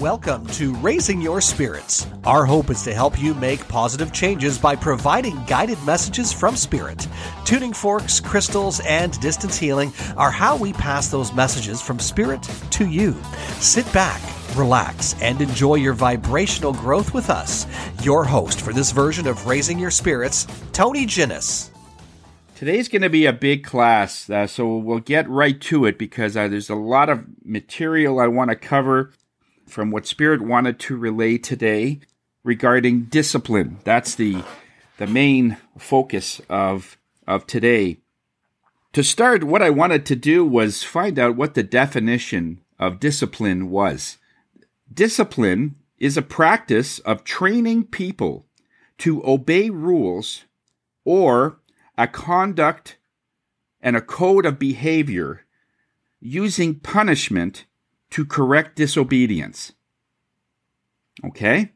Welcome to Raising Your Spirits. Our hope is to help you make positive changes by providing guided messages from Spirit. Tuning forks, crystals, and distance healing are how we pass those messages from Spirit to you. Sit back, relax, and enjoy your vibrational growth with us. Your host for this version of Raising Your Spirits, Tony Ginnis. Today's going to be a big class, uh, so we'll get right to it because uh, there's a lot of material I want to cover from what Spirit wanted to relay today regarding discipline. That's the the main focus of of today. To start, what I wanted to do was find out what the definition of discipline was. Discipline is a practice of training people to obey rules or a conduct and a code of behavior using punishment to correct disobedience. Okay?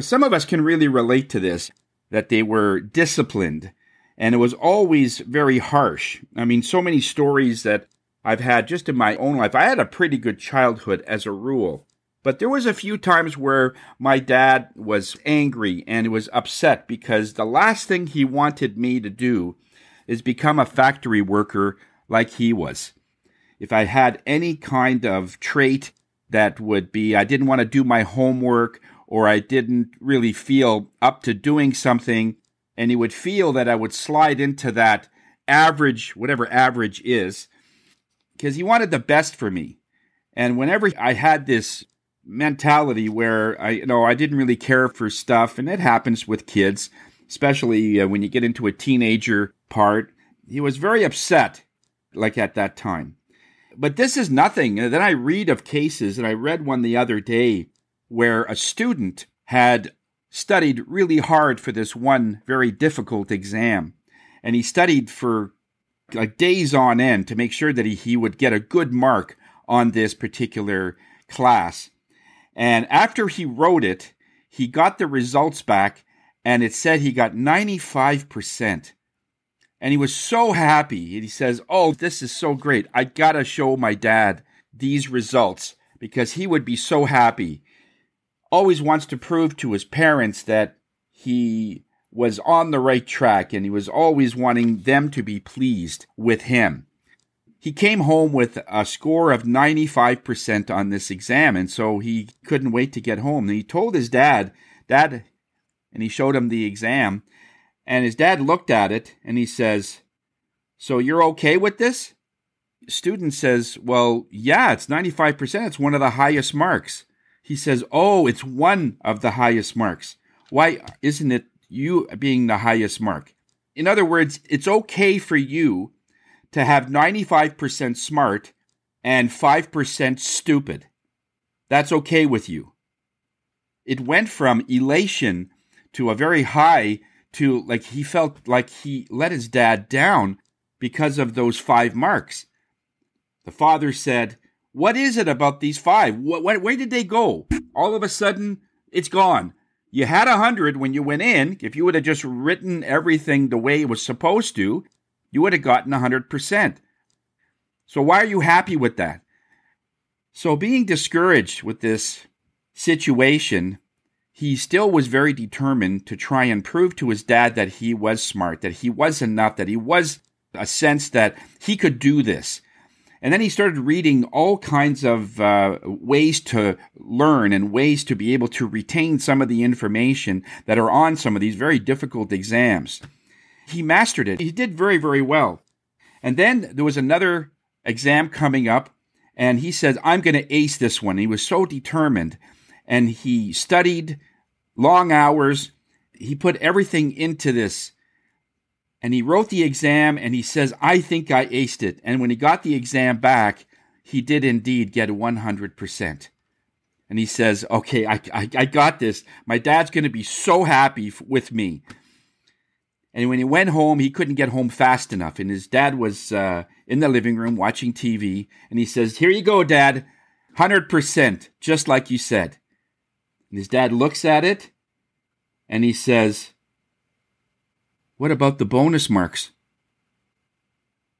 Some of us can really relate to this that they were disciplined and it was always very harsh. I mean, so many stories that I've had just in my own life. I had a pretty good childhood as a rule, but there was a few times where my dad was angry and was upset because the last thing he wanted me to do is become a factory worker like he was if I had any kind of trait that would be I didn't want to do my homework or I didn't really feel up to doing something, and he would feel that I would slide into that average, whatever average is, because he wanted the best for me. And whenever I had this mentality where I, you know, I didn't really care for stuff, and it happens with kids, especially uh, when you get into a teenager part, he was very upset, like at that time. But this is nothing. And then I read of cases, and I read one the other day where a student had studied really hard for this one very difficult exam. And he studied for like days on end to make sure that he, he would get a good mark on this particular class. And after he wrote it, he got the results back and it said he got 95% and he was so happy. And he says, Oh, this is so great. I got to show my dad these results because he would be so happy. Always wants to prove to his parents that he was on the right track and he was always wanting them to be pleased with him. He came home with a score of 95% on this exam, and so he couldn't wait to get home. And he told his dad, Dad, and he showed him the exam, and his dad looked at it and he says, So you're okay with this? Student says, Well, yeah, it's 95%. It's one of the highest marks. He says, Oh, it's one of the highest marks. Why isn't it you being the highest mark? In other words, it's okay for you to have 95% smart and 5% stupid. That's okay with you. It went from elation to a very high to like he felt like he let his dad down because of those five marks. The father said, What is it about these five? What, what, where did they go? All of a sudden, it's gone. You had a hundred when you went in. If you would have just written everything the way it was supposed to, you would have gotten a hundred percent. So why are you happy with that? So being discouraged with this situation he still was very determined to try and prove to his dad that he was smart, that he was enough, that he was a sense that he could do this. And then he started reading all kinds of uh, ways to learn and ways to be able to retain some of the information that are on some of these very difficult exams. He mastered it. He did very, very well. And then there was another exam coming up, and he said, I'm going to ace this one. He was so determined and he studied long hours. He put everything into this. And he wrote the exam and he says, I think I aced it. And when he got the exam back, he did indeed get 100%. And he says, Okay, I, I, I got this. My dad's going to be so happy f- with me. And when he went home, he couldn't get home fast enough. And his dad was uh, in the living room watching TV. And he says, Here you go, dad. 100%, just like you said. And his dad looks at it and he says, What about the bonus marks?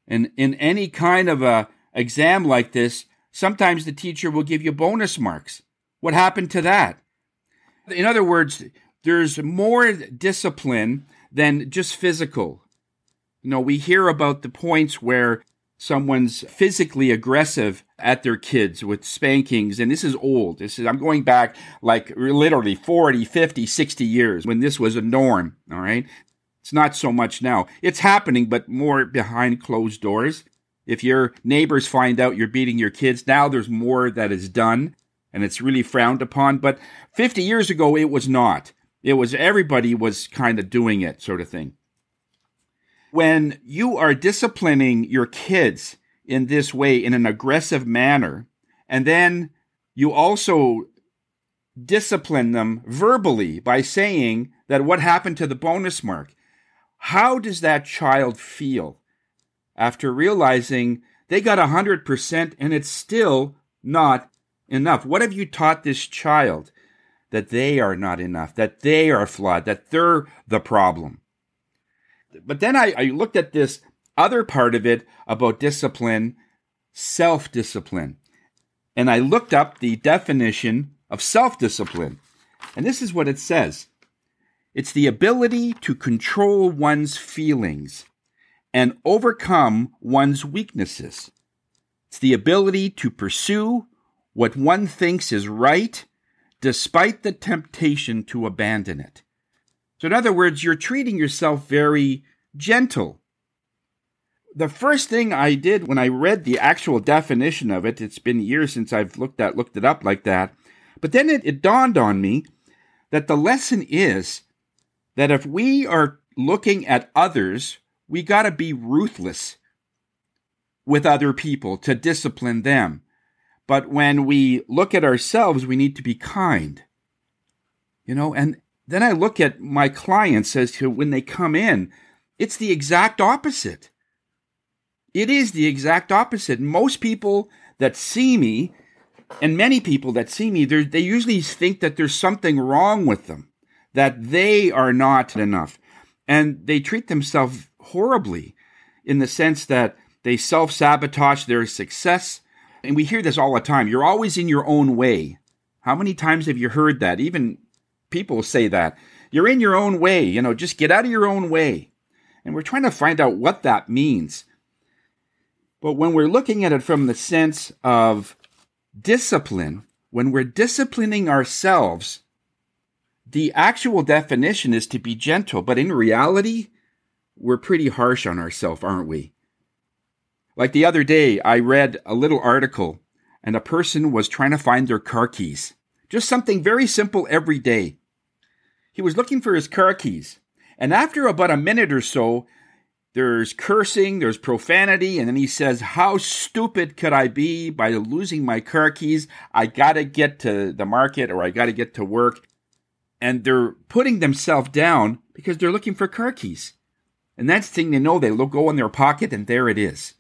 And in any kind of a exam like this, sometimes the teacher will give you bonus marks. What happened to that? In other words, there's more discipline than just physical. You know, we hear about the points where someone's physically aggressive at their kids with spankings and this is old. This is i'm going back like literally 40 50 60 years when this was a norm all right? It's not so much now. It's happening but more behind closed doors. If your neighbors find out you're beating your kids now there's more that is done and it's really frowned upon. But 50 years ago it was not. It was everybody was kind of doing it sort of thing when you are disciplining your kids in this way, in an aggressive manner, and then you also discipline them verbally by saying that what happened to the bonus mark, how does that child feel after realizing they got 100% and it's still not enough? What have you taught this child? That they are not enough, that they are flawed, that they're the problem but then I, I looked at this other part of it about discipline, self discipline. And I looked up the definition of self discipline. And this is what it says it's the ability to control one's feelings and overcome one's weaknesses. It's the ability to pursue what one thinks is right despite the temptation to abandon it. So, in other words, you're treating yourself very gentle. The first thing I did when I read the actual definition of it, it's been years since I've looked at looked it up like that, but then it, it dawned on me that the lesson is that if we are looking at others, we got to be ruthless with other people to discipline them. But when we look at ourselves, we need to be kind. You know, and then I look at my clients as to when they come in, it's the exact opposite. It is the exact opposite. Most people that see me, and many people that see me, they usually think that there's something wrong with them, that they are not enough. And they treat themselves horribly in the sense that they self sabotage their success. And we hear this all the time. You're always in your own way. How many times have you heard that? Even people say that. You're in your own way, you know, just get out of your own way. And we're trying to find out what that means. But when we're looking at it from the sense of discipline, when we're disciplining ourselves, the actual definition is to be gentle, but in reality, we're pretty harsh on ourselves, aren't we? Like the other day, I read a little article and a person was trying to find their car keys. Just something very simple every day. He was looking for his car keys. And after about a minute or so, there's cursing, there's profanity, and then he says, How stupid could I be by losing my car keys? I gotta get to the market or I gotta get to work. And they're putting themselves down because they're looking for car keys. And that's the thing they know, they go in their pocket and there it is.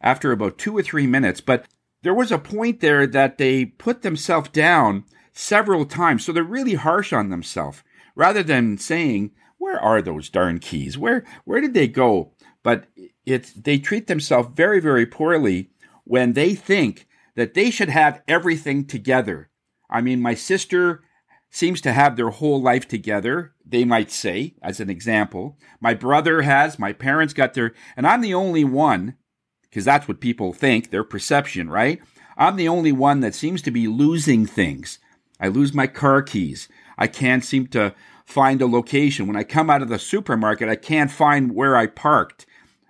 After about two or three minutes. But there was a point there that they put themselves down several times. So they're really harsh on themselves rather than saying, where are those darn keys? Where where did they go? But it's they treat themselves very, very poorly when they think that they should have everything together. I mean, my sister seems to have their whole life together, they might say, as an example. My brother has, my parents got their, and I'm the only one, because that's what people think, their perception, right? I'm the only one that seems to be losing things. I lose my car keys. I can't seem to find a location. When I come out of the supermarket, I can't find where I parked.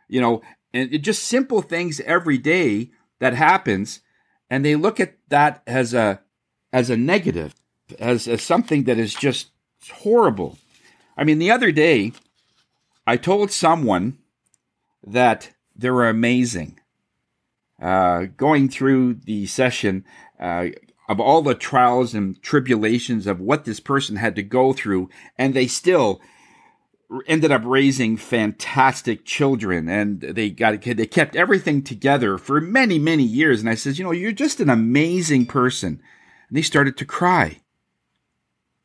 You know, and it just simple things every day that happens, and they look at that as a as a negative, as, as something that is just horrible. I mean, the other day, I told someone that they were amazing. Uh, going through the session, uh, of all the trials and tribulations of what this person had to go through, and they still ended up raising fantastic children and they got they kept everything together for many many years. And i says you know you're just an amazing person. And they started to cry.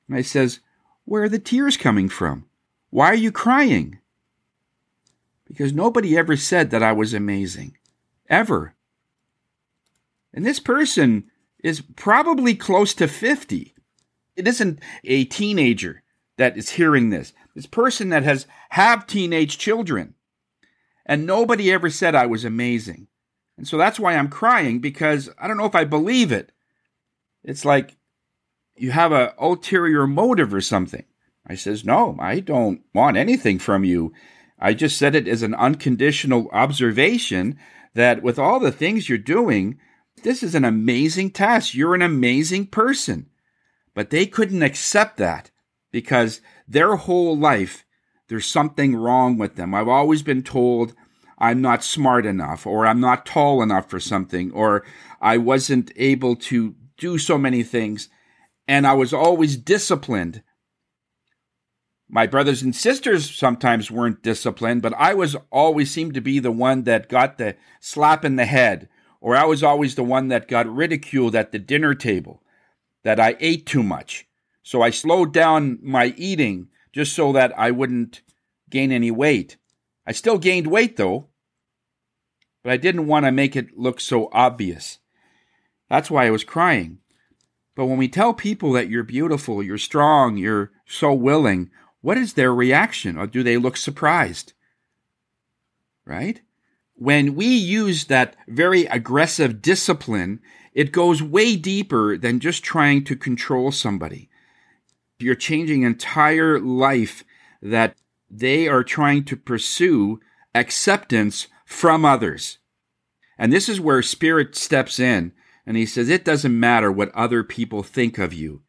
And i says where are the tears coming from? Why are you crying? Because nobody ever said that i was amazing ever. And this person is probably close to 50. It isn't a teenager that is hearing this. This person that has have teenage children. And nobody ever said I was amazing. And so that's why I'm crying because I don't know if I believe it. It's like you have a ulterior motive or something. I says, "No, I don't want anything from you. I just said it as an unconditional observation that with all the things you're doing, this is an amazing task. You're an amazing person. But they couldn't accept that because their whole life, there's something wrong with them. I've always been told I'm not smart enough, or I'm not tall enough for something, or I wasn't able to do so many things. And I was always disciplined. My brothers and sisters sometimes weren't disciplined, but I was always seemed to be the one that got the slap in the head or I was always the one that got ridiculed at the dinner table, that I ate too much. So I slowed down my eating just so that I wouldn't gain any weight. I still gained weight though, but I didn't want to make it look so obvious. That's why I was crying. But when we tell people that you're beautiful, you're strong, you're so willing, what is their reaction? Or do they look surprised? Right? When we use that very aggressive discipline, it goes way deeper than just trying to control somebody. You're changing entire life that they are trying to pursue acceptance from others. And this is where spirit steps in and he says, It doesn't matter what other people think of you.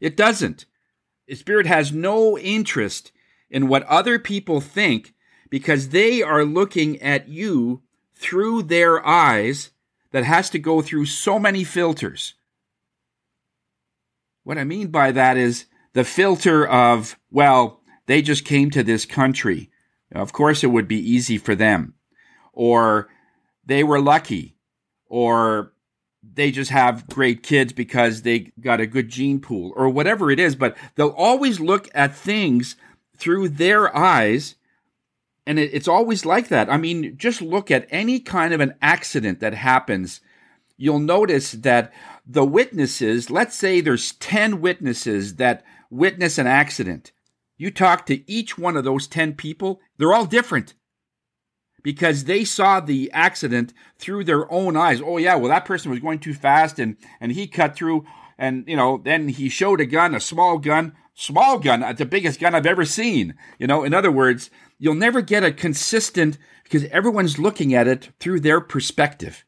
It doesn't. Spirit has no interest in what other people think because they are looking at you through their eyes that has to go through so many filters. What I mean by that is the filter of, well, they just came to this country. Of course, it would be easy for them. Or they were lucky. Or they just have great kids because they got a good gene pool or whatever it is. But they'll always look at things through their eyes and it, it's always like that. I mean, just look at any kind of an accident that happens. You'll notice that the witnesses, let's say there's 10 witnesses that witness an accident. You talk to each one of those 10 people, they're all different because they saw the accident through their own eyes. Oh yeah, well that person was going too fast and and he cut through and you know then he showed a gun, a small gun, small gun, uh, the biggest gun I've ever seen. You know, in other words, you'll never get a consistent because everyone's looking at it through their perspective.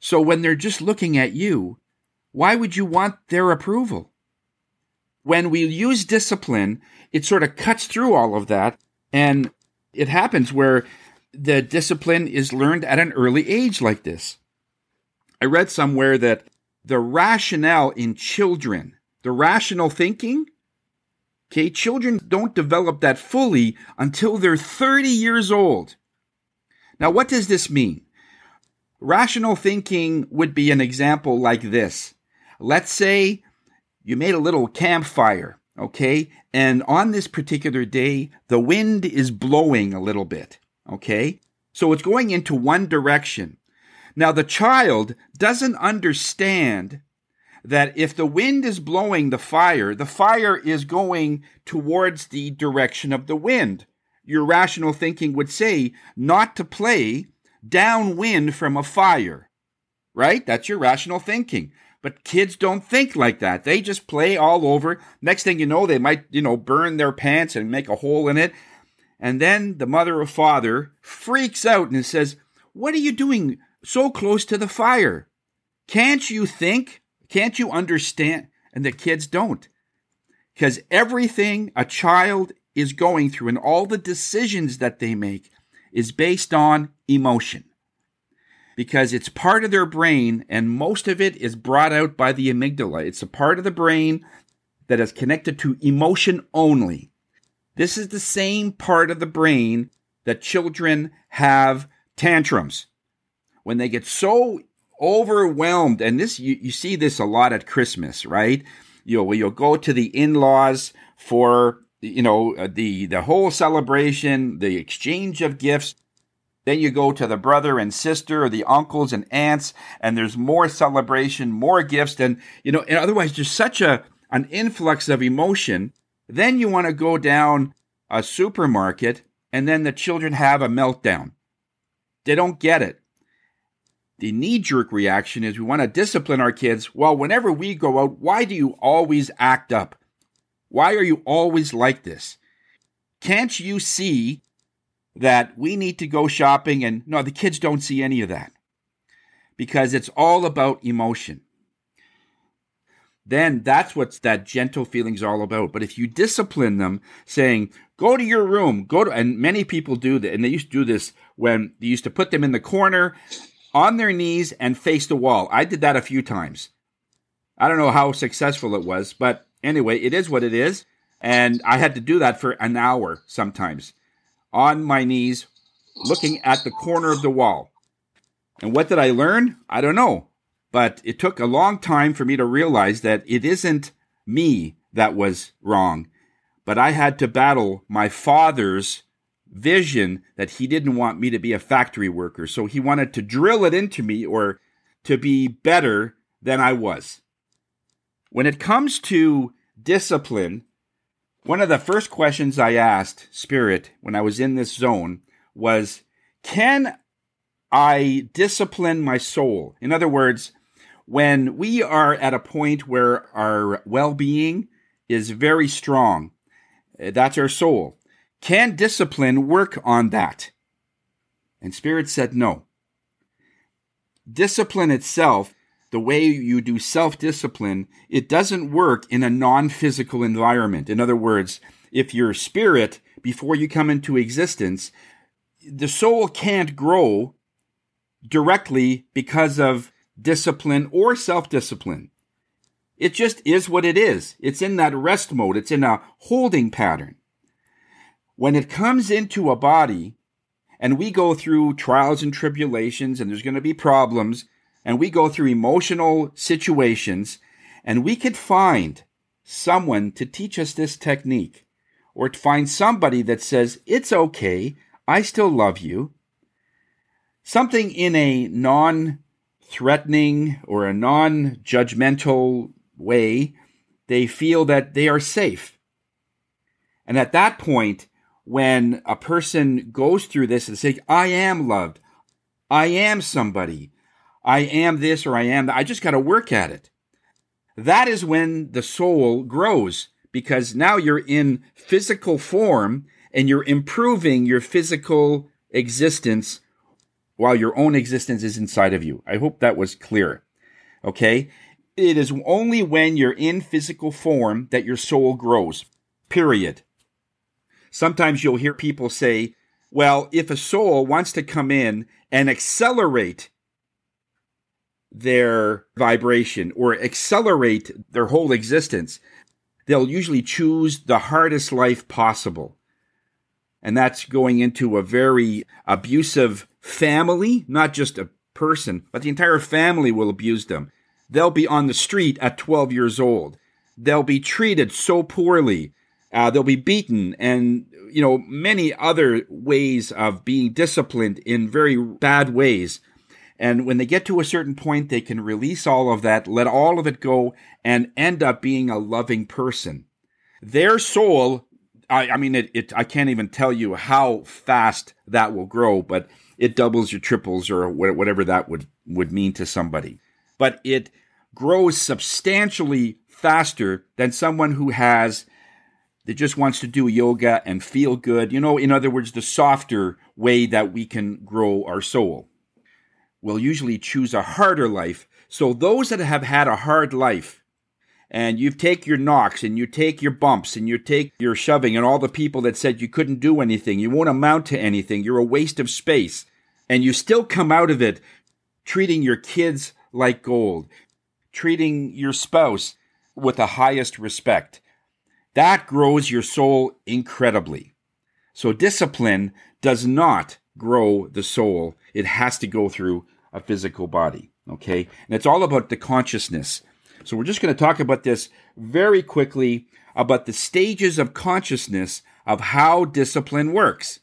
So when they're just looking at you, why would you want their approval? When we use discipline, it sort of cuts through all of that. And it happens where the discipline is learned at an early age like this. I read somewhere that the rationale in children, the rational thinking, Okay, children don't develop that fully until they're 30 years old. Now, what does this mean? Rational thinking would be an example like this. Let's say you made a little campfire, okay? And on this particular day, the wind is blowing a little bit, okay? So it's going into one direction. Now, the child doesn't understand that if the wind is blowing the fire, the fire is going towards the direction of the wind. Your rational thinking would say not to play downwind from a fire, right? That's your rational thinking. But kids don't think like that. They just play all over. Next thing you know, they might, you know, burn their pants and make a hole in it. And then the mother or father freaks out and says, What are you doing so close to the fire? Can't you think? Can't you understand? And the kids don't. Because everything a child is going through and all the decisions that they make is based on emotion. Because it's part of their brain, and most of it is brought out by the amygdala. It's a part of the brain that is connected to emotion only. This is the same part of the brain that children have tantrums. When they get so overwhelmed. And this, you, you see this a lot at Christmas, right? You'll, you'll go to the in-laws for, you know, uh, the, the whole celebration, the exchange of gifts. Then you go to the brother and sister or the uncles and aunts, and there's more celebration, more gifts, and you know, and otherwise there's such a an influx of emotion. Then you want to go down a supermarket, and then the children have a meltdown. They don't get it. The knee jerk reaction is we want to discipline our kids. Well, whenever we go out, why do you always act up? Why are you always like this? Can't you see that we need to go shopping? And no, the kids don't see any of that because it's all about emotion. Then that's what that gentle feeling is all about. But if you discipline them, saying, go to your room, go to, and many people do that, and they used to do this when they used to put them in the corner on their knees and face the wall. I did that a few times. I don't know how successful it was, but anyway, it is what it is. And I had to do that for an hour sometimes on my knees, looking at the corner of the wall. And what did I learn? I don't know. But it took a long time for me to realize that it isn't me that was wrong, but I had to battle my father's vision that he didn't want me to be a factory worker. So he wanted to drill it into me or to be better than I was. When it comes to discipline, one of the first questions I asked Spirit when I was in this zone was Can I discipline my soul? In other words, when we are at a point where our well being is very strong, eh, that's our soul. Can discipline work on that? And Spirit said no. Discipline itself the way you do self discipline, it doesn't work in a non physical environment. In other words, if your spirit, before you come into existence, the soul can't grow directly because of discipline or self discipline. It just is what it is. It's in that rest mode, it's in a holding pattern. When it comes into a body, and we go through trials and tribulations, and there's going to be problems, and we go through emotional situations and we could find someone to teach us this technique or to find somebody that says, it's okay, I still love you. Something in a non threatening or a non judgmental way, they feel that they are safe. And at that point, when a person goes through this and say, I am loved, I am somebody, I am this or I am that. I just got to work at it. That is when the soul grows because now you're in physical form and you're improving your physical existence while your own existence is inside of you. I hope that was clear. Okay. It is only when you're in physical form that your soul grows. Period. Sometimes you'll hear people say, well, if a soul wants to come in and accelerate their vibration or accelerate their whole existence, they'll usually choose the hardest life possible. And that's going into a very abusive family, not just a person, but the entire family will abuse them. They'll be on the street at 12 years old. They'll be treated so poorly. Uh, they'll be beaten and, you know, many other ways of being disciplined in very bad ways and when they get to a certain point, they can release all of that, let all of it go, and end up being a loving person. Their soul, I, I mean, it, it, I can't even tell you how fast that will grow, but it doubles or triples or whatever that would, would mean to somebody. But it grows substantially faster than someone who has that just wants to do yoga and feel good. You know, in other words, the softer way that we can grow our soul will usually choose a harder life. So those that have had a hard life, and you take your knocks and you take your bumps and you take your shoving and all the people that said you couldn't do anything, you won't amount to anything, you're a waste of space, and you still come out of it treating your kids like gold, treating your spouse with the highest respect. That grows your soul incredibly. So discipline does not grow the soul. It has to go through a physical body. Okay. And it's all about the consciousness. So we're just going to talk about this very quickly about the stages of consciousness of how discipline works.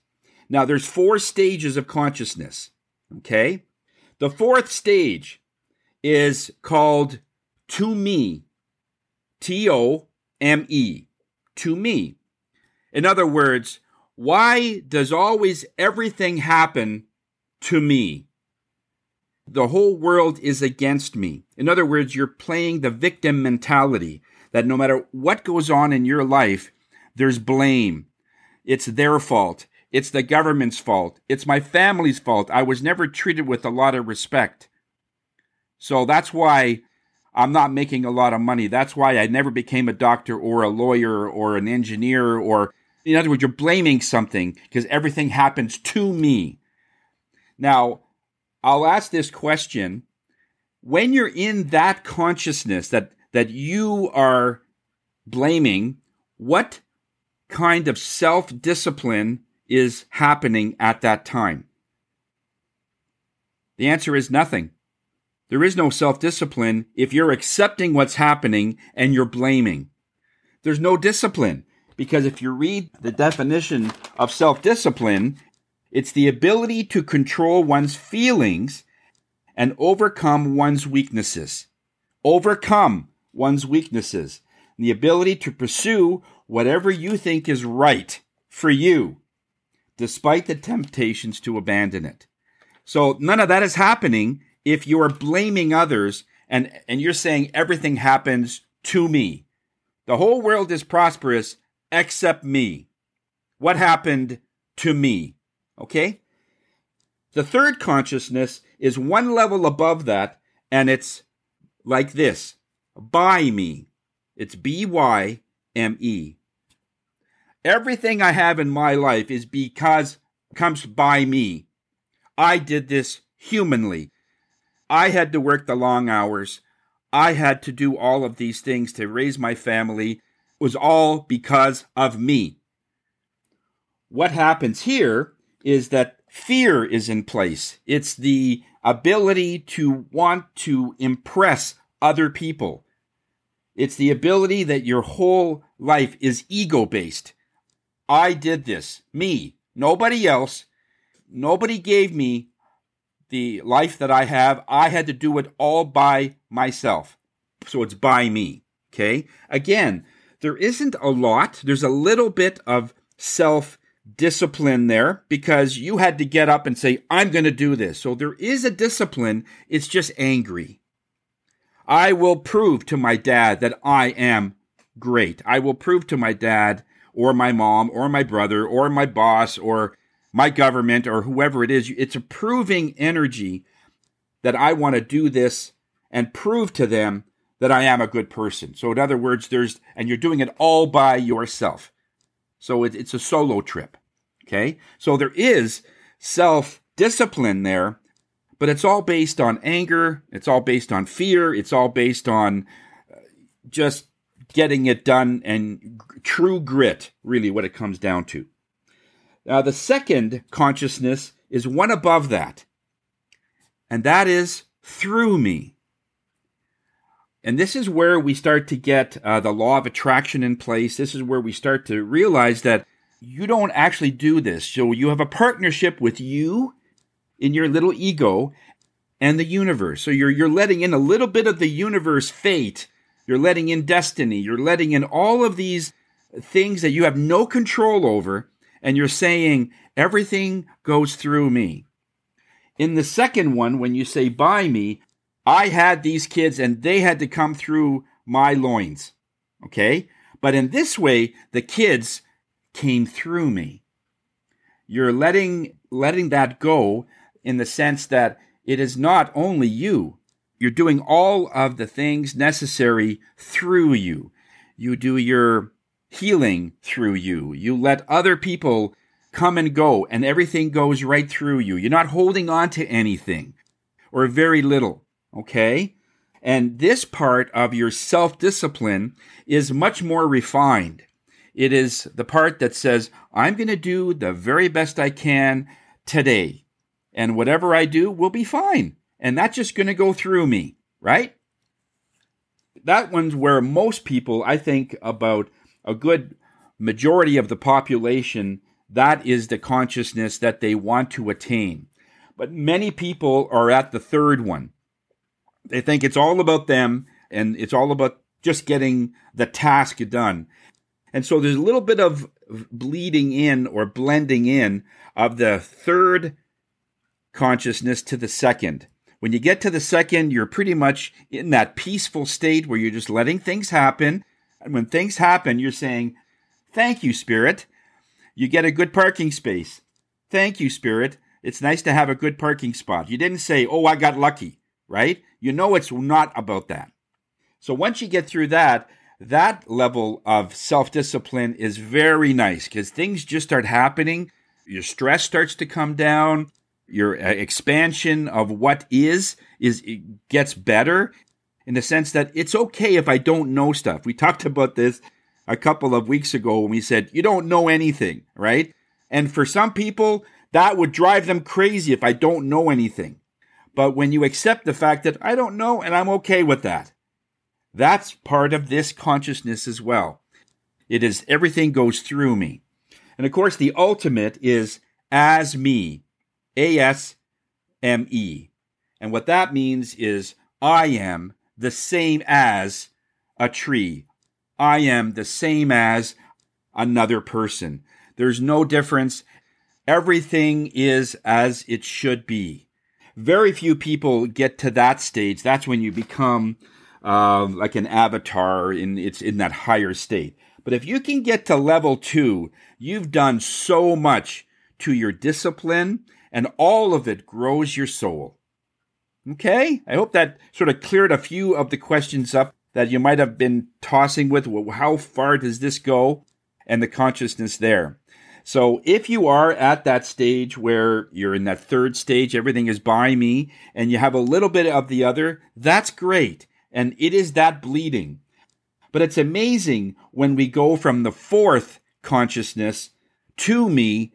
Now, there's four stages of consciousness. Okay? The fourth stage is called to me. T O M E. To me. In other words, why does always everything happen to me? The whole world is against me. In other words, you're playing the victim mentality that no matter what goes on in your life, there's blame. It's their fault. It's the government's fault. It's my family's fault. I was never treated with a lot of respect. So that's why I'm not making a lot of money. That's why I never became a doctor or a lawyer or an engineer or, in other words, you're blaming something because everything happens to me. Now, I'll ask this question. When you're in that consciousness that, that you are blaming, what kind of self discipline is happening at that time? The answer is nothing. There is no self discipline if you're accepting what's happening and you're blaming. There's no discipline because if you read the definition of self discipline, it's the ability to control one's feelings and overcome one's weaknesses. Overcome one's weaknesses. The ability to pursue whatever you think is right for you despite the temptations to abandon it. So none of that is happening if you are blaming others and, and you're saying everything happens to me. The whole world is prosperous except me. What happened to me? Okay? The third consciousness is one level above that, and it's like this by me. It's B Y M E. Everything I have in my life is because comes by me. I did this humanly. I had to work the long hours. I had to do all of these things to raise my family. It was all because of me. What happens here is that fear is in place. It's the ability to want to impress other people. It's the ability that your whole life is ego based. I did this. Me. Nobody else. Nobody gave me the life that I have. I had to do it all by myself. So it's by me. Okay. Again, there isn't a lot. There's a little bit of self discipline there because you had to get up and say, I'm going to do this. So there is a discipline. It's just angry. I will prove to my dad that I am great. I will prove to my dad or my mom or my brother or my boss or my government or whoever it is. It's a proving energy that I want to do this and prove to them that I am a good person. So, in other words, there's, and you're doing it all by yourself. So it, it's a solo trip. Okay. So there is self discipline there, but it's all based on anger. It's all based on fear. It's all based on uh, just getting it done and true grit, really, what it comes down to. Now, the second consciousness is one above that, and that is through me. And this is where we start to get uh, the law of attraction in place. This is where we start to realize that you don't actually do this. So you have a partnership with you in your little ego and the universe. So you're, you're letting in a little bit of the universe fate you're letting in destiny. You're letting in all of these things that you have no control over. And you're saying, everything goes through me. In the second one, when you say by me, I had these kids and they had to come through my loins. Okay? But in this way, the kids came through me. You're letting, letting that go in the sense that it is not only you. You're doing all of the things necessary through you. You do your healing through you. You let other people come and go, and everything goes right through you. You're not holding on to anything or very little. Okay? And this part of your self discipline is much more refined. It is the part that says, I'm going to do the very best I can today. And whatever I do will be fine and that's just going to go through me, right? That one's where most people, I think, about a good majority of the population That is the consciousness that they want to attain. But many people are at the third one. They think it's all about them and it's all about just getting the task done. And so there's a little bit of bleeding in or blending in of the third consciousness to the second. When you get to the second, you're pretty much in that peaceful state where you're just letting things happen. And when things happen, you're saying, Thank you, Spirit. You get a good parking space. Thank you, Spirit. It's nice to have a good parking spot. You didn't say, Oh, I got lucky, right? You know it's not about that. So once you get through that, that level of self discipline is very nice because things just start happening. Your stress starts to come down. Your uh, expansion of what is is gets better in the sense that it's okay if I don't know stuff. We talked about this a couple of weeks ago when we said you don't know anything, right? And for some people, that would drive them crazy if I don't know anything. But when you accept the fact that I don't know and I'm okay with that, that's part of this consciousness as well. It is everything goes through me. And of course, the ultimate is as me, A S M E. And what that means is I am the same as a tree. I am the same as another person. There's no difference. Everything is as it should be. Very few people get to that stage. That's when you become uh, like an avatar in it's in that higher state. But if you can get to level two, you've done so much to your discipline, and all of it grows your soul. Okay, I hope that sort of cleared a few of the questions up that you might have been tossing with. How far does this go? And the consciousness there. So if you are at that stage where you're in that third stage, everything is by me, and you have a little bit of the other, that's great and it is that bleeding. But it's amazing when we go from the fourth consciousness to me.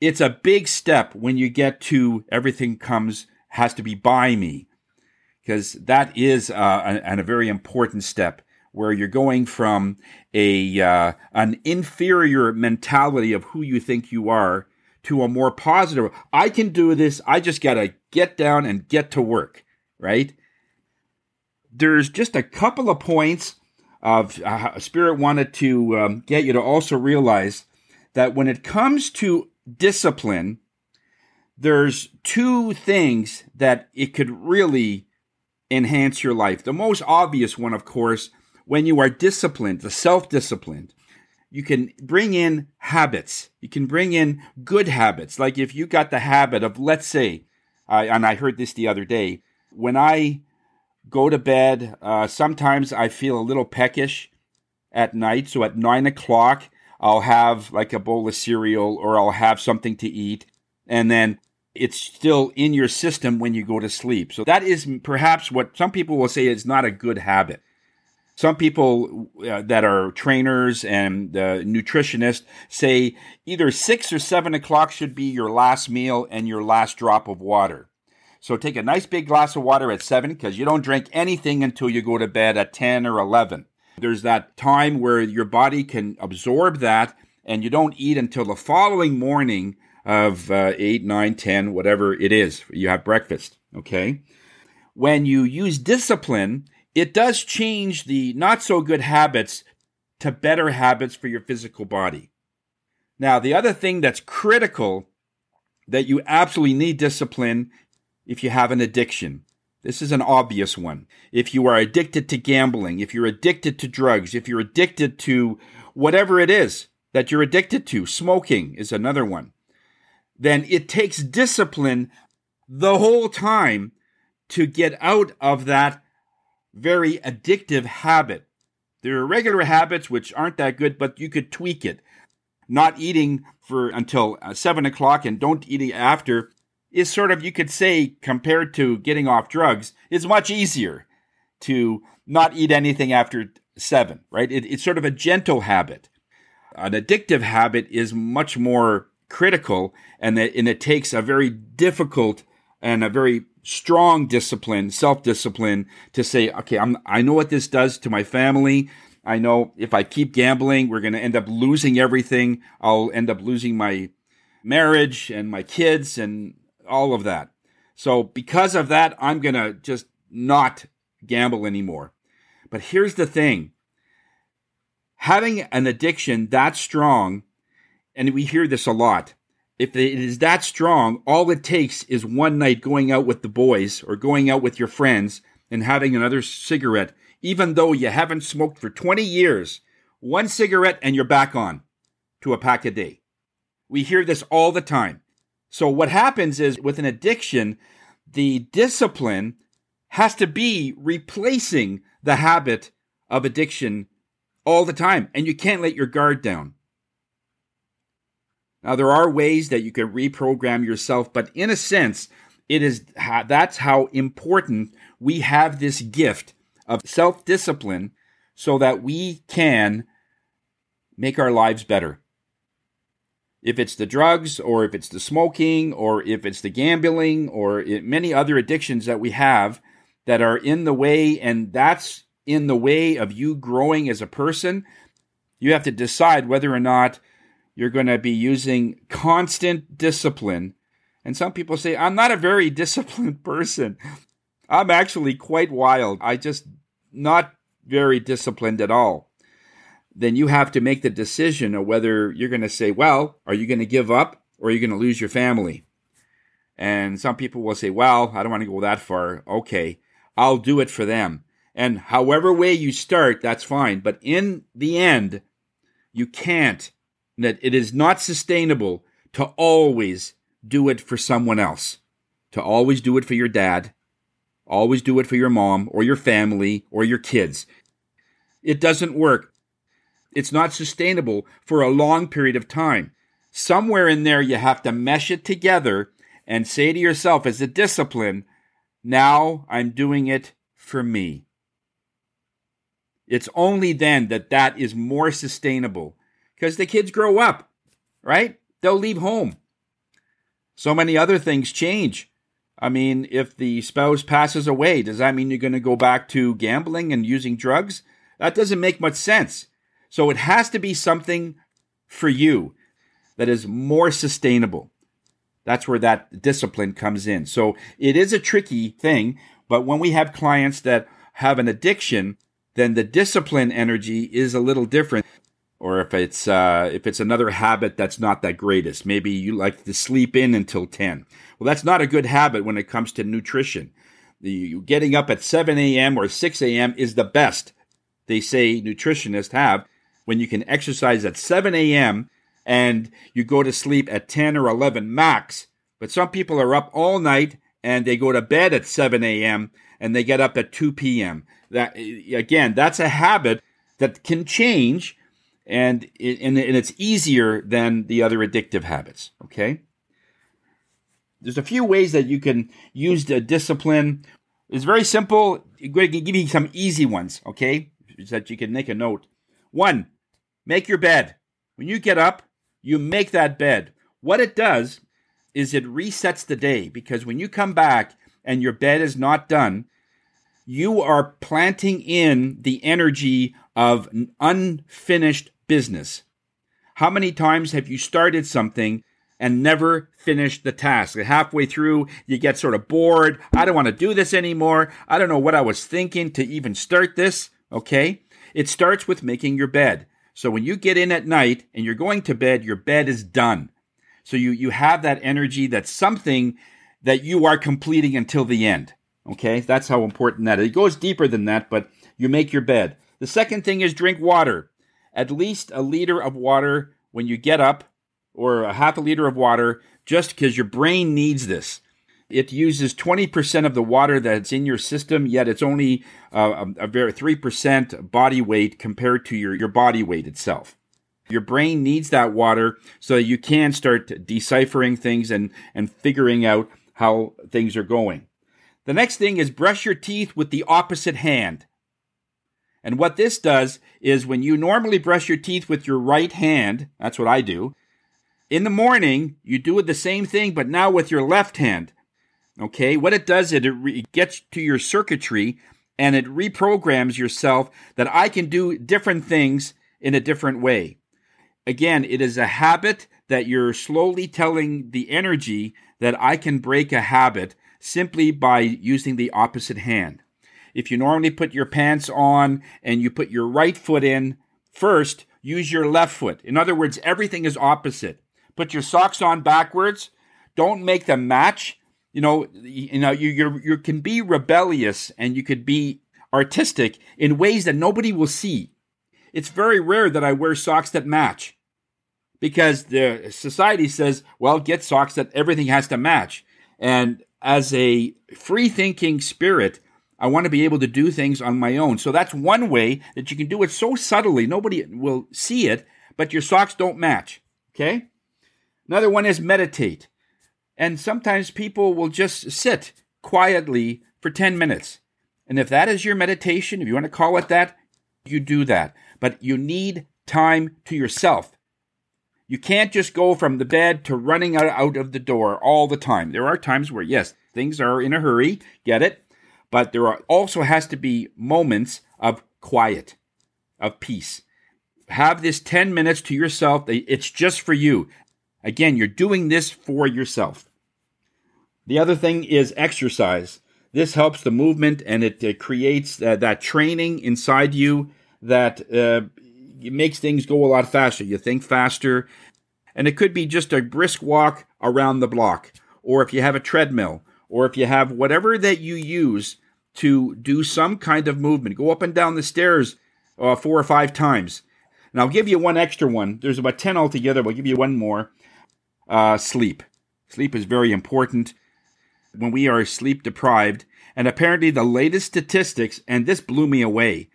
It's a big step when you get to everything comes, has to be by me. Because that is uh, a, a, very important step where you're going from a uh, an inferior mentality of who you think you are to a more positive. I can do this. I just got to get down and get to work, right? there's just a couple of points of uh, Spirit wanted to um, get you to also realize that when it comes to discipline, there's two things that it could really enhance your life. The most obvious one, of course, when you are disciplined, the self disciplined, you can bring in habits. You can bring in good habits. Like if you got the habit of, let's say, and I heard this the other day, when I go to bed. Uh, sometimes I feel a little peckish at night. So at nine o'clock, I'll have like a bowl of cereal or I'll have something to eat. And then it's still in your system when you go to sleep. So that is perhaps what some people will say is not a good habit. Some people uh, that are trainers and uh, nutritionists say either six or seven o'clock should be your last meal and your last drop of water. So take a nice big glass of water at 7 because you don't drink anything until you go to bed at 10 or 11. There's that time where your body can absorb that and you don't eat until the following morning of uh, 8, 9, 10, whatever it is. You have breakfast, okay? When you use discipline, it does change the not so good habits to better habits for your physical body. Now, the other thing that's critical that you absolutely need discipline if you have an addiction. This is an obvious one. If you are addicted to gambling, if you're addicted to drugs, if you're addicted to whatever it is that you're addicted to, smoking is another one, then it takes discipline the whole time to get out of that very addictive habit. There are regular habits which aren't that good, but you could tweak it. Not eating for until uh, seven o'clock and don't eat after is sort of, you could say, compared to getting off drugs, is much easier to not eat anything after seven, right? It, it's sort of a gentle habit. An addictive habit is much more critical, and, that, and it takes a very difficult and a very strong discipline, self discipline, to say, okay, I'm, I know what this does to my family. I know if I keep gambling, we're going to end up losing everything. I'll end up losing my marriage and my kids and all of that. So because of that, I'm going to just not gamble anymore. But here's the thing. Having an addiction that strong, and we hear this a lot, if it is that strong, all it takes is one night going out with the boys or going out with your friends and having another cigarette, even though you haven't smoked for 20 years. One cigarette and you're back on to a pack a day. We hear this all the time. So, what happens is with an addiction, the discipline has to be replacing the habit of addiction all the time, and you can't let your guard down. Now, there are ways that you can reprogram yourself, but in a sense, it is that's how important we have this gift of self discipline so that we can make our lives better. If it's the drugs or if it's the smoking or if it's the gambling or it, many other addictions that we have that are in the way and that's in the way of you growing as a person, you have to decide whether or not you're going to be using constant discipline. And some people say, I'm not a very disciplined person. I'm actually quite wild. I just not very disciplined at all then you have to make the decision of whether you're going to say, well, are you going to give up or are you going to lose your family? And some people will say, well, I don't want to go that far. Okay, I'll do it for them. And however way you start, that's fine. But in the end, you can't, that it is not sustainable to always do it for someone else, to always do it for your dad, always do it for your mom or your family or your kids. It doesn't work. It's not sustainable for a long period of time. Somewhere in there, you have to mesh it together and say to yourself, as a discipline, now I'm doing it for me. It's only then that that is more sustainable because the kids grow up, right? They'll leave home. So many other things change. I mean, if the spouse passes away, does that mean you're going to go back to gambling and using drugs? That doesn't make much sense. So it has to be something for you that is more sustainable. That's where that discipline comes in. So it is a tricky thing, but when we have clients that have an addiction, then the discipline energy is a little different. Or if it's uh, if it's another habit that's not that greatest, maybe you like to sleep in until ten. Well, that's not a good habit when it comes to nutrition. The getting up at seven a.m. or six a.m. is the best. They say nutritionists have when you can exercise at 7 a.m. and you go to sleep at 10 or 11 max. But some people are up all night and they go to bed at 7 a.m. and they get up at 2 p.m. That again, that's a habit that can change and, and, and it's easier than the other addictive habits. Okay. There's a few ways that you can use the discipline. It's very simple. I'm going to give you some easy ones, okay? That you can make a note. One, make your bed. When you get up, you make that bed. What it does is it resets the day because when you come back and your bed is not done, you are planting in the energy of unfinished business. How many times have you started something and never finished the task? Halfway through, you get sort of bored. I don't want to do this anymore. I don't know what I was thinking to even start this. Okay. It starts with making your bed. So when you get in at night and you're going to bed, your bed is done. So you, you have that energy that's something that you are completing until the end. Okay, that's how important that is. It goes deeper than that, but you make your bed. The second thing is drink water. At least a liter of water when you get up, or a half a liter of water, just because your brain needs this. It uses 20% of the water that's in your system, yet it's only uh, a, a very 3% body weight compared to your, your body weight itself. Your brain needs that water so that you can start deciphering things and, and figuring out how things are going. The next thing is brush your teeth with the opposite hand. And what this does is when you normally brush your teeth with your right hand, that's what I do. In the morning, you do it the same thing, but now with your left hand. Okay, what it does is it, re- gets to your circuitry and it reprograms yourself that I can do different things in a different way. Again, it is a habit that you're slowly telling the energy that I can break a habit simply by using the opposite hand. If you normally put your pants on and you put your right foot in first, use your left foot. In other words, everything is opposite. Put your socks on backwards. Don't make them match. You know, you know, you you you can be rebellious and you could be artistic in ways that nobody will see. It's very rare that I wear socks that match because the society says, well, get socks that everything has to match. And as a free thinking spirit, I want to be able to do things on my own. So that's one way that you can do it so subtly, nobody will see it, but your socks don't match. Okay? Another one is meditate. And sometimes people will just sit quietly for 10 minutes. And if that is your meditation, if you want to call it that, you do that. But you need time to yourself. You can't just go from the bed to running out of the door all the time. There are times where, yes, things are in a hurry, get it? But there are, also has to be moments of quiet, of peace. Have this 10 minutes to yourself. It's just for you. Again, you're doing this for yourself. The other thing is exercise. This helps the movement and it, creates uh, that training inside you that uh, makes things go a lot faster. You think faster. And it could be just a brisk walk around the block, or if you have a treadmill, or if you have whatever that you use to do some kind of movement, go up and down the stairs uh, four or five times. And I'll give you one extra one. There's about 10 altogether, but I'll give you one more. Uh, sleep. Sleep is very important when we are sleep deprived. And apparently, the latest statistics, and this blew me away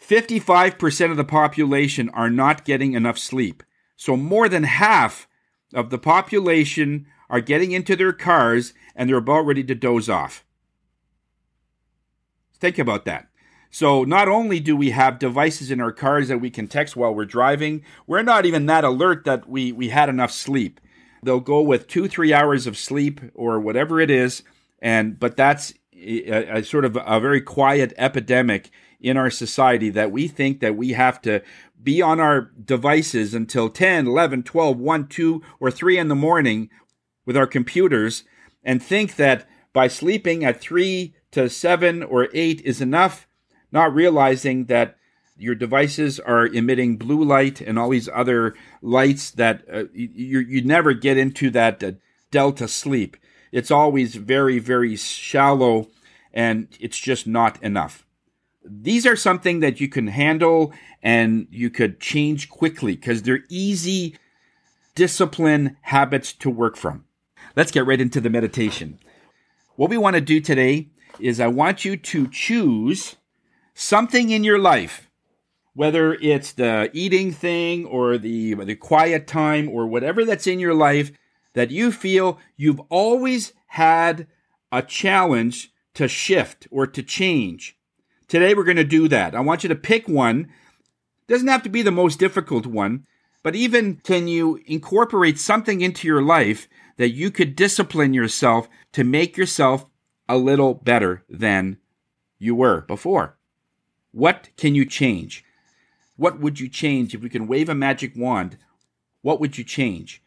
55% of the population are not getting enough sleep. So, more than half of the population are getting into their cars and they're about ready to doze off. Think about that. So, not only do we have devices in our cars that we can text while we're driving, we're not even that alert that we, we had enough sleep. They'll go with two, three hours of sleep or whatever it is, and but that's a, a sort of a very quiet epidemic in our society that we think that we have to be on our devices until 10, 11, 12, 1, 2, or 3 in the morning with our computers and think that by sleeping at 3 to 7 or 8 is enough, not realizing that your devices are emitting blue light and all these other lights that uh, you, you never get into that uh, delta sleep. It's always very, very shallow and it's just not enough. These are something that you can handle and you could change quickly because they're easy discipline habits to work from. Let's get right into the meditation. What we want to do today is I want you to choose something in your life whether it's the eating thing or the the quiet time or whatever that's in your life that you feel you've always had a challenge to shift or to change. Today we're going to do that. I want you to pick one. Doesn't have to be the most difficult one, but even can you incorporate something into your life that you could discipline yourself to make yourself a little better than you were before? What can you change? What would you change if we can wave a magic wand? What would you change?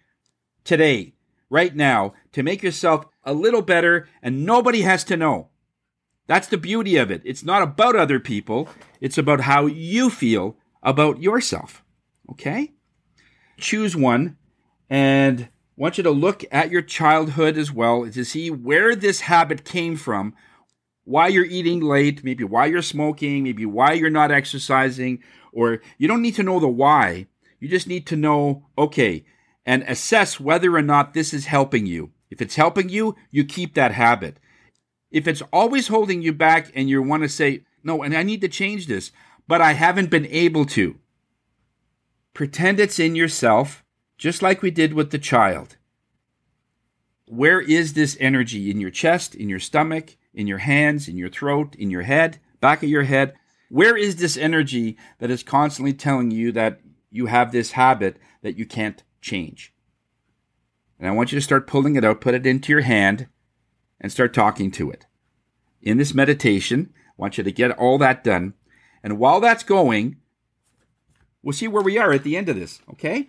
Today, right now, to make yourself a little better and nobody has to know. That's the beauty of it. It's not about other people, it's about how you feel about yourself. Okay? Choose one and want you to look at your childhood as well to see where this habit came from, why you're eating late, maybe why you're smoking, maybe why you're not exercising, or you don't need to know the why. You just need to know, okay, and assess whether or not this is helping you. If it's helping you, you keep that habit. If it's always holding you back and you want to say, no, and I need to change this, but I haven't been able to, pretend it's in yourself, just like we did with the child. Where is this energy? In your chest, in your stomach, in your hands, in your throat, in your head, back of your head? Where is this energy that is constantly telling you that you have this habit that you can't change? And I want you to start pulling it out, put it into your hand, and start talking to it. In this meditation, I want you to get all that done. And while that's going, we'll see where we are at the end of this, okay?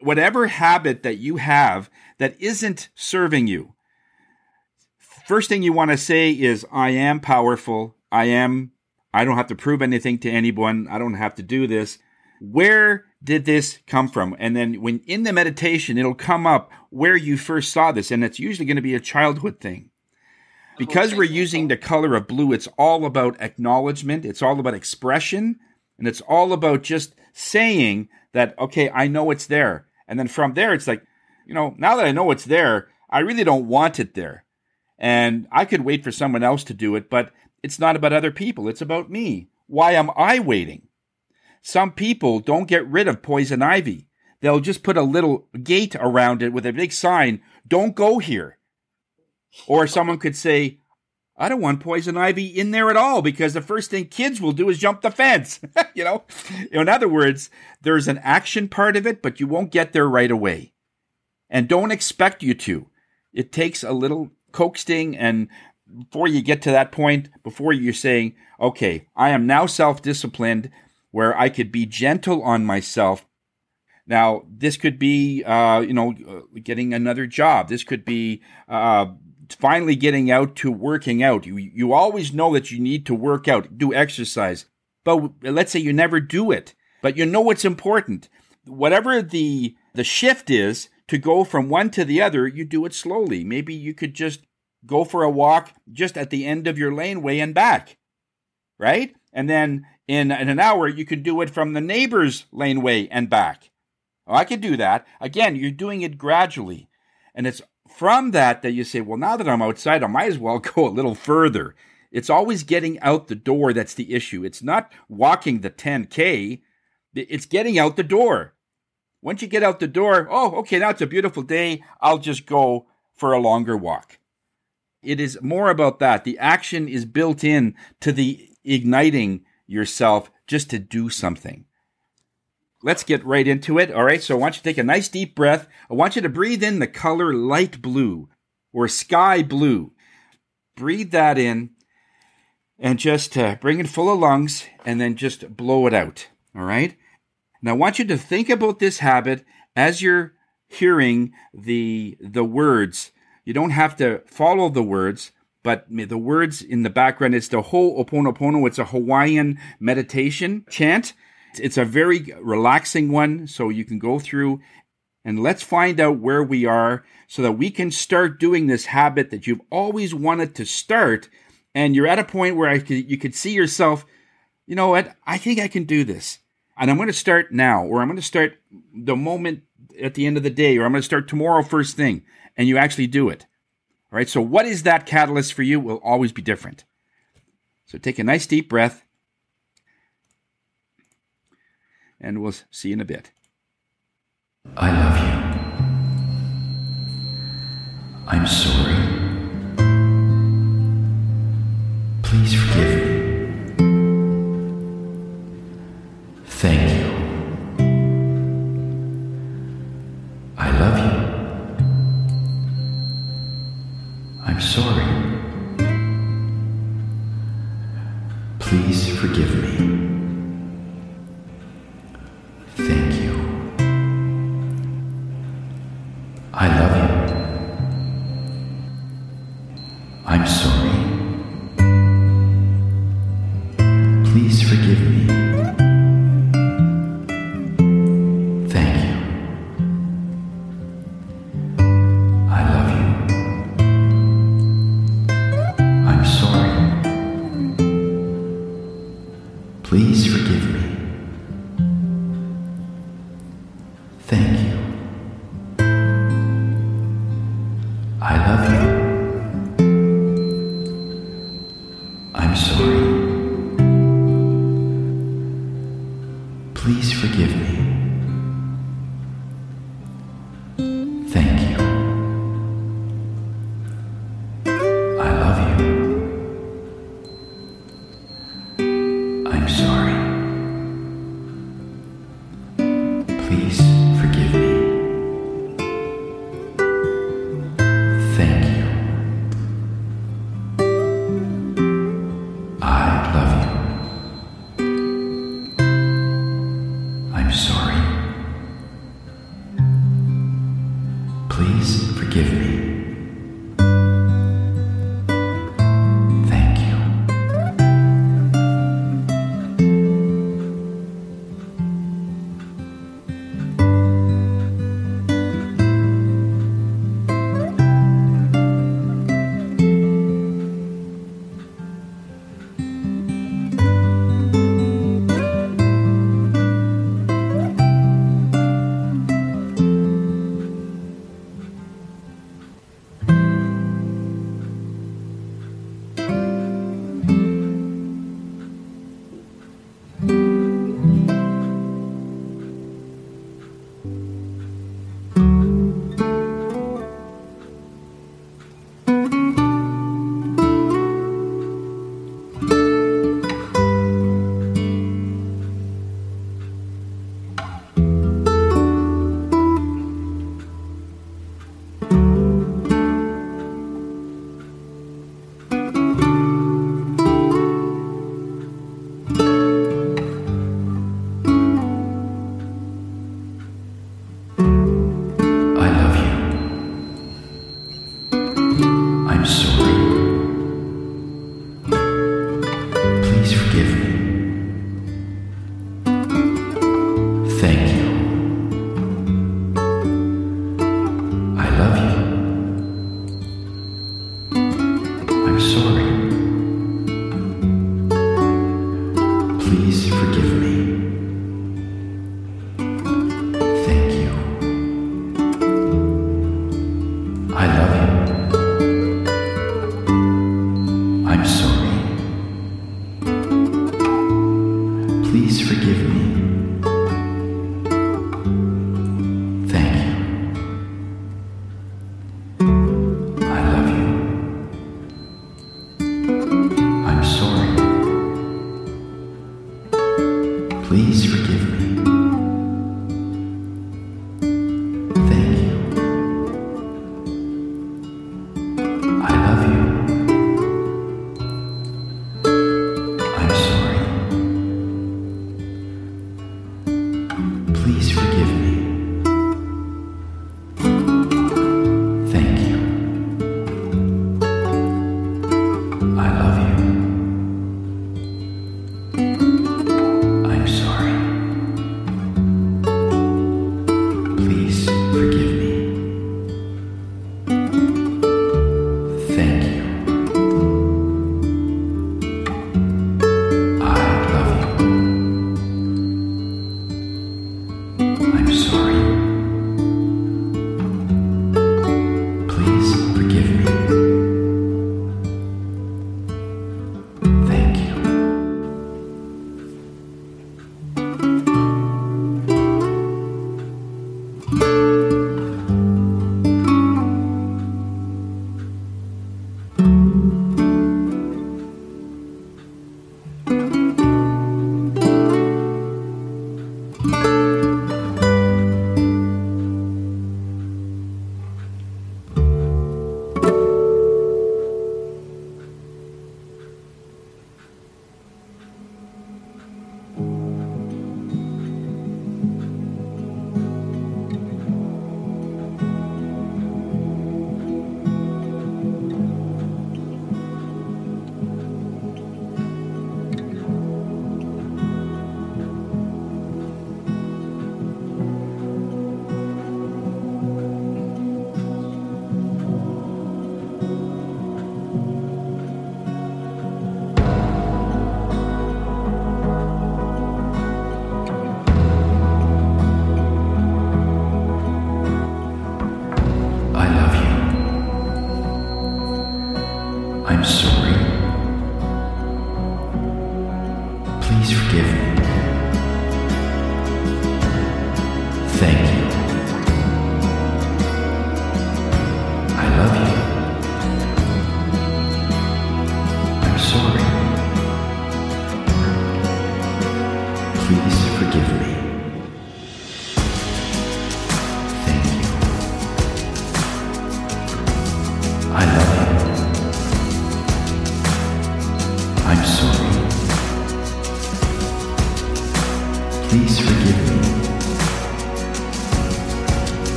Whatever habit that you have that isn't serving you, first thing you want to say is, I am powerful. I am, I don't have to prove anything to anyone. I don't have to do this. Where did this come from? And then when in the meditation, it'll come up where you first saw this. And it's usually going to be a childhood thing. Because we're using the color of blue, it's all about acknowledgement. It's all about expression. And it's all about just saying that, okay, I know it's there. And then from there, it's like, you know, now that I know it's there, I really don't want it there. And I could wait for someone else to do it, but it's not about other people. It's about me. Why am I waiting? Some people don't get rid of poison ivy. They'll just put a little gate around it with a big sign, don't go here. Or someone could say, I don't want poison ivy in there at all because the first thing kids will do is jump the fence. you know, in other words, there's an action part of it, but you won't get there right away. And don't expect you to. It takes a little coaxing and before you get to that point, before you're saying, okay, I am now self disciplined where I could be gentle on myself. Now, this could be, uh, you know, uh, getting another job. This could be uh, finally getting out to working out. You, you always know that you need to work out, do exercise. But let's say you never do it, but you know it's important. Whatever the the shift is to go from one to the other, you do it slowly. Maybe you could just go for a walk just at the end of your laneway and back, right? And then in, in an hour, you could do it from the neighbor's laneway and back. Well, I could do that. Again, you're doing it gradually. And it's from that that you say, well, now that I'm outside, I might as well go a little further. It's always getting out the door that's the issue. It's not walking the 10K, it's getting out the door. Once you get out the door, oh, okay, now it's a beautiful day. I'll just go for a longer walk. It is more about that. The action is built in to the igniting yourself just to do something. Let's get right into it. All right, so I want you to take a nice deep breath. I want you to breathe in the color light blue or sky blue. Breathe that in and just uh, bring it full of lungs and then just blow it out. All right. Now I want you to think about this habit as you're hearing the the words. You don't have to follow the words, but the words in the background, it's the Ho'oponopono. It's a Hawaiian meditation chant. It's a very relaxing one, so you can go through and let's find out where we are so that we can start doing this habit that you've always wanted to start. And you're at a point where could, you could see yourself, you know what, I think I can do this. And I'm going to start now, or I'm going to start the moment at the end of the day, or I'm going to start tomorrow first thing. And you actually do it. All right, so what is that catalyst for you will always be different. So take a nice deep breath, and we'll see you in a bit. I love you. I'm sorry. Please forgive me.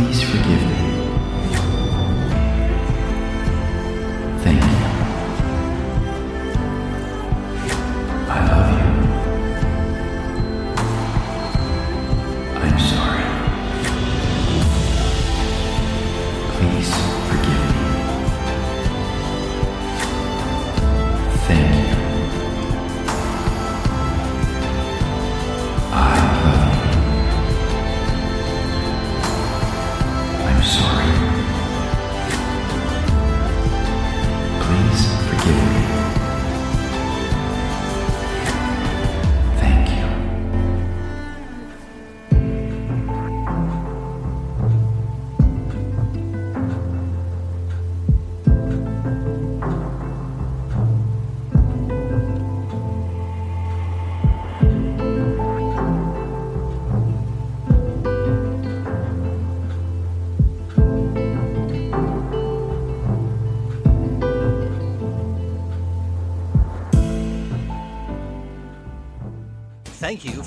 Please forgive me.